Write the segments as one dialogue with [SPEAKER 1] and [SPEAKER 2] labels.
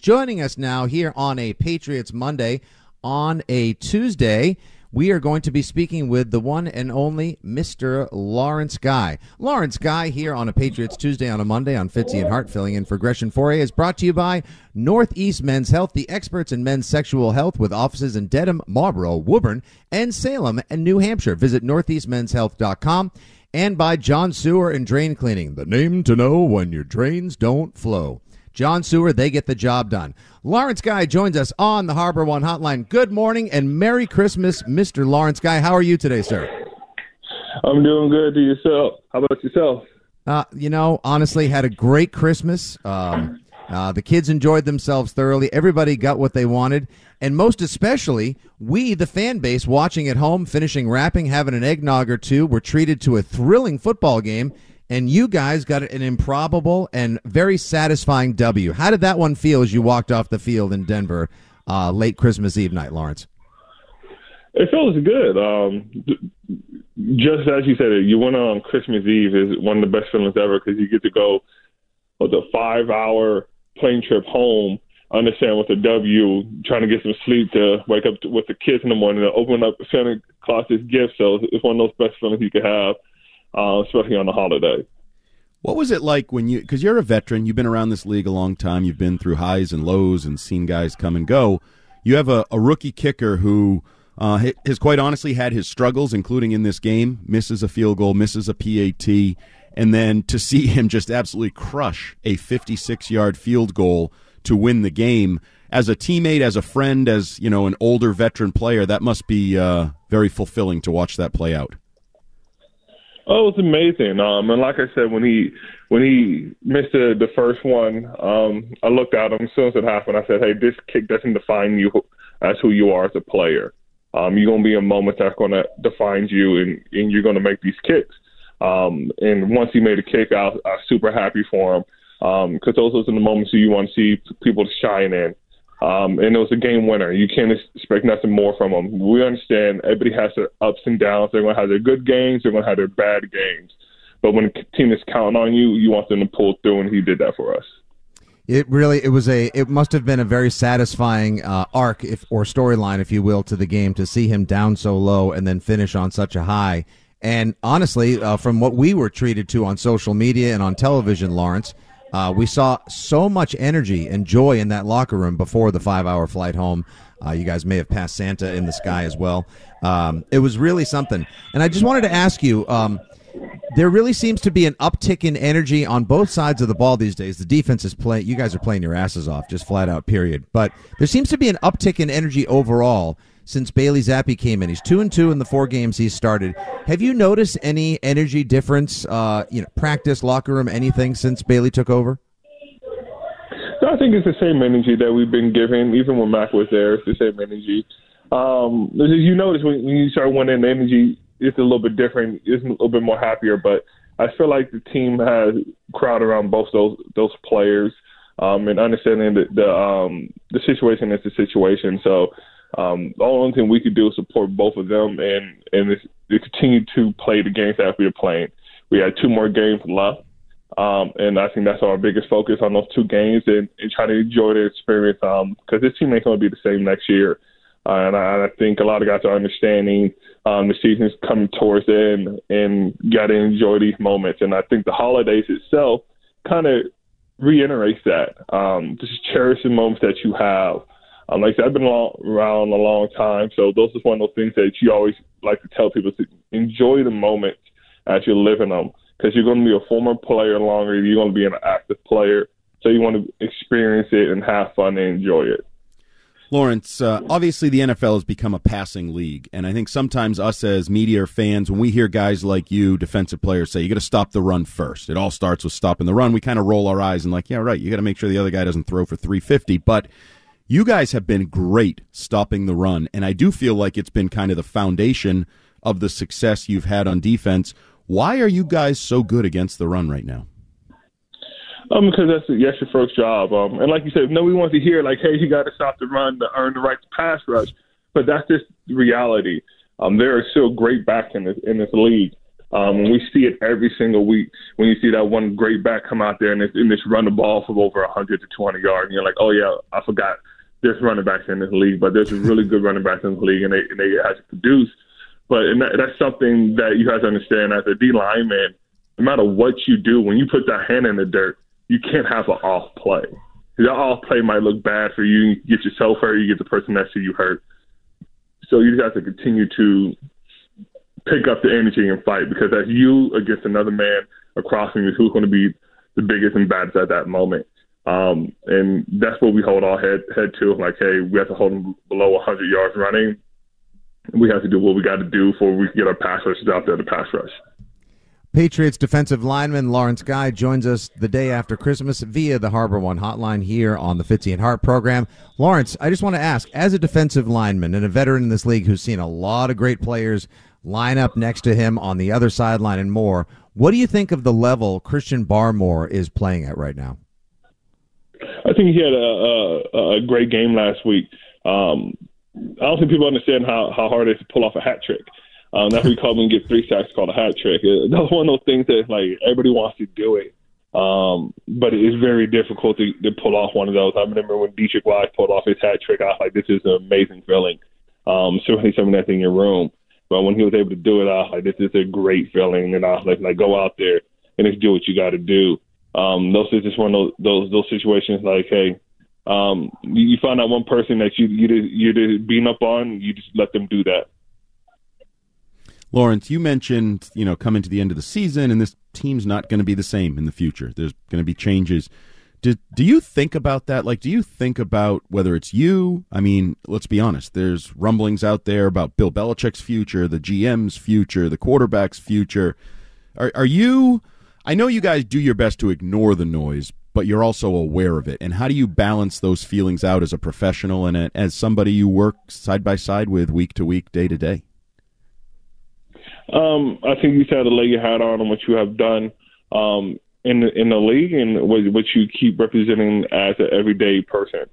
[SPEAKER 1] Joining us now here on a Patriots Monday on a Tuesday, we are going to be speaking with the one and only Mr. Lawrence Guy. Lawrence Guy here on a Patriots Tuesday on a Monday on Fitzy and Hart filling in for Gresh and Fauria is brought to you by Northeast Men's Health, the experts in men's sexual health with offices in Dedham, Marlborough, Woburn, and Salem and New Hampshire. Visit northeastmenshealth.com and by John Sewer and Drain Cleaning, the name to know when your drains don't flow. John Sewer, they get the job done. Lawrence Guy joins us on the Harbor One Hotline. Good morning and Merry Christmas, Mr. Lawrence Guy. How are you today, sir?
[SPEAKER 2] I'm doing good to yourself. How about yourself?
[SPEAKER 1] Uh, you know, honestly, had a great Christmas. Um, uh, the kids enjoyed themselves thoroughly. Everybody got what they wanted. And most especially, we, the fan base, watching at home, finishing wrapping, having an eggnog or two, were treated to a thrilling football game and you guys got an improbable and very satisfying W. How did that one feel as you walked off the field in Denver uh, late Christmas Eve night, Lawrence?
[SPEAKER 2] It feels good. Um, just as you said, you went on Christmas Eve is one of the best feelings ever because you get to go with a five-hour plane trip home. Understand with a W, trying to get some sleep to wake up to, with the kids in the morning to open up Santa Claus's gift. So it's one of those best feelings you could have uh, especially on the holiday.
[SPEAKER 3] What was it like when you, because you're a veteran, you've been around this league a long time, you've been through highs and lows and seen guys come and go. You have a, a rookie kicker who uh, has quite honestly had his struggles, including in this game, misses a field goal, misses a PAT, and then to see him just absolutely crush a 56 yard field goal to win the game. As a teammate, as a friend, as you know, an older veteran player, that must be uh, very fulfilling to watch that play out.
[SPEAKER 2] Oh, it was amazing. Um, and like I said, when he when he missed the, the first one, um, I looked at him as soon as it happened. I said, "Hey, this kick doesn't define you as who you are as a player. Um, you're gonna be in moments that's gonna define you, and, and you're gonna make these kicks." Um, and once he made a kick, I was, I was super happy for him because um, those are the moments that you want to see people shine in. Um, and it was a game winner. You can't expect nothing more from them. We understand everybody has their ups and downs. They're going to have their good games. They're going to have their bad games. But when a team is counting on you, you want them to pull through, and he did that for us.
[SPEAKER 1] It really, it was a, it must have been a very satisfying uh, arc, if or storyline, if you will, to the game to see him down so low and then finish on such a high. And honestly, uh, from what we were treated to on social media and on television, Lawrence, uh, we saw so much energy and joy in that locker room before the five hour flight home. Uh, you guys may have passed Santa in the sky as well. Um, it was really something. And I just wanted to ask you um, there really seems to be an uptick in energy on both sides of the ball these days. The defense is playing, you guys are playing your asses off, just flat out, period. But there seems to be an uptick in energy overall since Bailey Zappe came in. He's two and two in the four games he's started. Have you noticed any energy difference? Uh, you know, practice, locker room, anything since Bailey took over?
[SPEAKER 2] I think it's the same energy that we've been giving, even when Mac was there. It's the same energy. Um, you notice when, when you start winning, the energy is a little bit different. It's a little bit more happier, but I feel like the team has crowd around both those those players um, and understanding the the, um, the situation is the situation. So um, the only thing we could do is support both of them and and to continue to play the games that we are playing. We had two more games left, Um, and I think that's our biggest focus on those two games and, and try to enjoy the experience because um, this team ain't going to be the same next year. Uh, and I, I think a lot of guys are understanding um, the season's coming towards the end and got to enjoy these moments. And I think the holidays itself kind of reiterates that. Um, just cherish the moments that you have. Um, like I said, I've been around a long time, so those are one of those things that you always like to tell people to enjoy the moments as you're living them because you're going to be a former player longer. You're going to be an active player, so you want to experience it and have fun and enjoy it.
[SPEAKER 3] Lawrence, uh, obviously the NFL has become a passing league, and I think sometimes us as media or fans, when we hear guys like you, defensive players, say you got to stop the run first. It all starts with stopping the run. We kind of roll our eyes and like, yeah, right. You got to make sure the other guy doesn't throw for 350. But you guys have been great stopping the run, and I do feel like it's been kind of the foundation of the success you've had on defense. Why are you guys so good against the run right now?
[SPEAKER 2] Um, because that's yes, your first job. Um, and like you said, no, we want to hear like, hey, you got to stop the run to earn the right to pass rush. But that's just reality. Um, there are still great backs in this in this league. Um, we see it every single week when you see that one great back come out there and, it's, run the ball for over 100 to 20 yards. And you're like, oh, yeah, I forgot there's running backs in this league, but there's really good running backs in the league, and they, and they have to produce. But and that, that's something that you have to understand as a D lineman. No matter what you do, when you put that hand in the dirt, you can't have an off play. That off play might look bad for you. You get yourself hurt, you get the person next to you hurt. So you just have to continue to pick up the energy and fight because that's you against another man across from you who's going to be the biggest and baddest at that moment. Um, and that's what we hold our head head to. Like, hey, we have to hold them below 100 yards running. We have to do what we got to do before we get our pass rushers out there to pass rush.
[SPEAKER 1] Patriots defensive lineman Lawrence Guy joins us the day after Christmas via the Harbor One hotline here on the Fitzy and Hart program. Lawrence, I just want to ask, as a defensive lineman and a veteran in this league who's seen a lot of great players line up next to him on the other sideline and more, what do you think of the level Christian Barmore is playing at right now?
[SPEAKER 2] I think he had a, a, a great game last week. Um, I don't think people understand how, how hard it is to pull off a hat trick. Um, that's what we call when get three sacks called a hat trick. That's one of those things that like everybody wants to do it. Um, but it's very difficult to, to pull off one of those. I remember when Deatrich Wise pulled off his hat trick, I was like, this is an amazing feeling. Um, certainly something that's in your room. But when he was able to do it, I was like, this is a great feeling. And I was like, like go out there and just do what you got to do. Um, those is just one of those, those, those situations like, hey, um, you, find out one person that you, you, you're beating up on, you just let them do that.
[SPEAKER 3] Lawrence, you mentioned, you know, coming to the end of the season, and this team's not going to be the same in the future. There's going to be changes. Do, do you think about that? Like, do you think about whether it's you? I mean, let's be honest. There's rumblings out there about Bill Belichick's future, the GM's future, the quarterback's future. Are, are you? I know you guys do your best to ignore the noise, but you're also aware of it. And how do you balance those feelings out as a professional and as somebody you work side by side with week to week, day to day?
[SPEAKER 2] Um, I think you have to lay your hat on on what you have done um, in the, in the league and what, what you keep representing as an everyday person.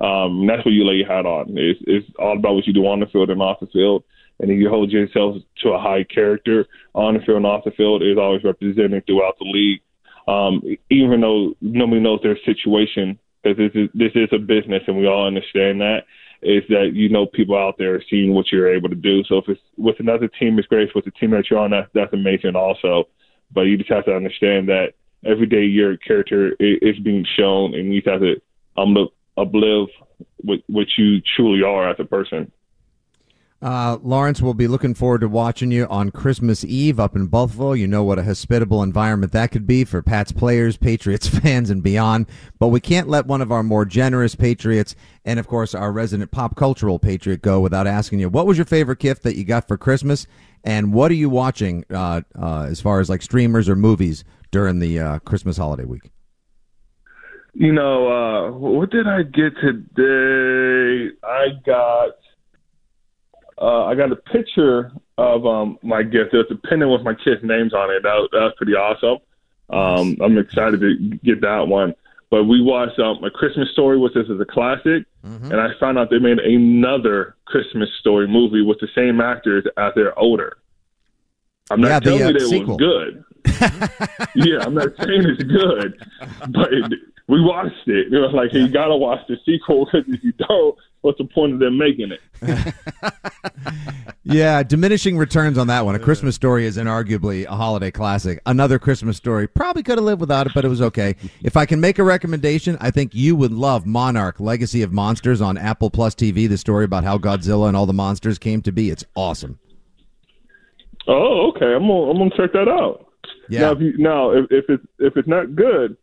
[SPEAKER 2] Um, that's what you lay your hat on. It's, it's all about what you do on the field and off the field. And you hold yourself to a high character on the field and off the field, is always represented throughout the league. Um, even though nobody knows their situation, because this is this is a business, and we all understand that is that you know people out there are seeing what you're able to do. So if it's with another team, it's great. If with the team that you're on, that's that's amazing also. But you just have to understand that every day your character is being shown, and you have to um uplive what what you truly are as a person.
[SPEAKER 1] Uh, Lawrence, we'll be looking forward to watching you on Christmas Eve up in Buffalo. You know what a hospitable environment that could be for Pats players, Patriots fans, and beyond. But we can't let one of our more generous Patriots and, of course, our resident pop cultural Patriot go without asking you, what was your favorite gift that you got for Christmas? And what are you watching uh, uh, as far as like streamers or movies during the uh, Christmas holiday week?
[SPEAKER 2] You know, uh, what did I get today? I got uh, I got a picture of um, my gift. There's a pendant with my kids' names on it. That, that was pretty awesome. Um, I'm excited to get that one. But we watched um, a Christmas Story, which is a classic, mm-hmm. and I found out they made another Christmas Story movie with the same actors as they're older. I'm not
[SPEAKER 1] yeah,
[SPEAKER 2] telling
[SPEAKER 1] the, uh,
[SPEAKER 2] you
[SPEAKER 1] sequel.
[SPEAKER 2] it was good. yeah, I'm not saying it's good, but we watched it. It was like, hey, you gotta watch the sequel because if you don't, what's the point of them making it?
[SPEAKER 1] yeah, diminishing returns on that one. A Christmas Story is inarguably a holiday classic. Another Christmas Story probably could have lived without it, but it was okay. if I can make a recommendation, I think you would love Monarch: Legacy of Monsters on Apple Plus TV. The story about how Godzilla and all the monsters came to be. It's awesome.
[SPEAKER 2] Oh, okay. I'm gonna I'm gonna check that out.
[SPEAKER 1] Yeah.
[SPEAKER 2] Now, if you now if, if it's if it's not good,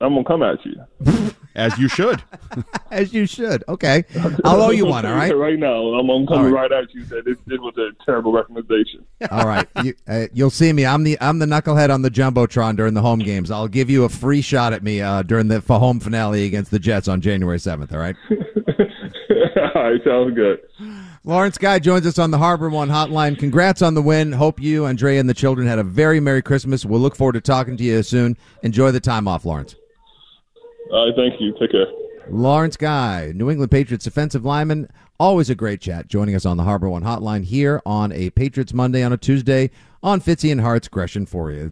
[SPEAKER 2] I'm gonna come at you.
[SPEAKER 3] As you should.
[SPEAKER 1] As you should. Okay, I'll owe you one. All right.
[SPEAKER 2] Right now, I'm, I'm coming
[SPEAKER 1] right.
[SPEAKER 2] right. at you. That this, this was a terrible recommendation.
[SPEAKER 1] All right, you, uh, you'll see me. I'm the I'm the knucklehead on the jumbotron during the home games. I'll give you a free shot at me uh, during the for home finale against the Jets on January seventh. All right.
[SPEAKER 2] All right, sounds good.
[SPEAKER 1] Lawrence Guy joins us on the Harbor One Hotline. Congrats on the win. Hope you, Andrea, and the children had a very Merry Christmas. We'll look forward to talking to you soon. Enjoy the time off, Lawrence.
[SPEAKER 2] All right, thank you. Take care.
[SPEAKER 1] Lawrence Guy, New England Patriots defensive lineman. Always a great chat joining us on the Harbor One Hotline here on a Patriots Monday on a Tuesday on Fitzy and Hart's Gresh and Fauria.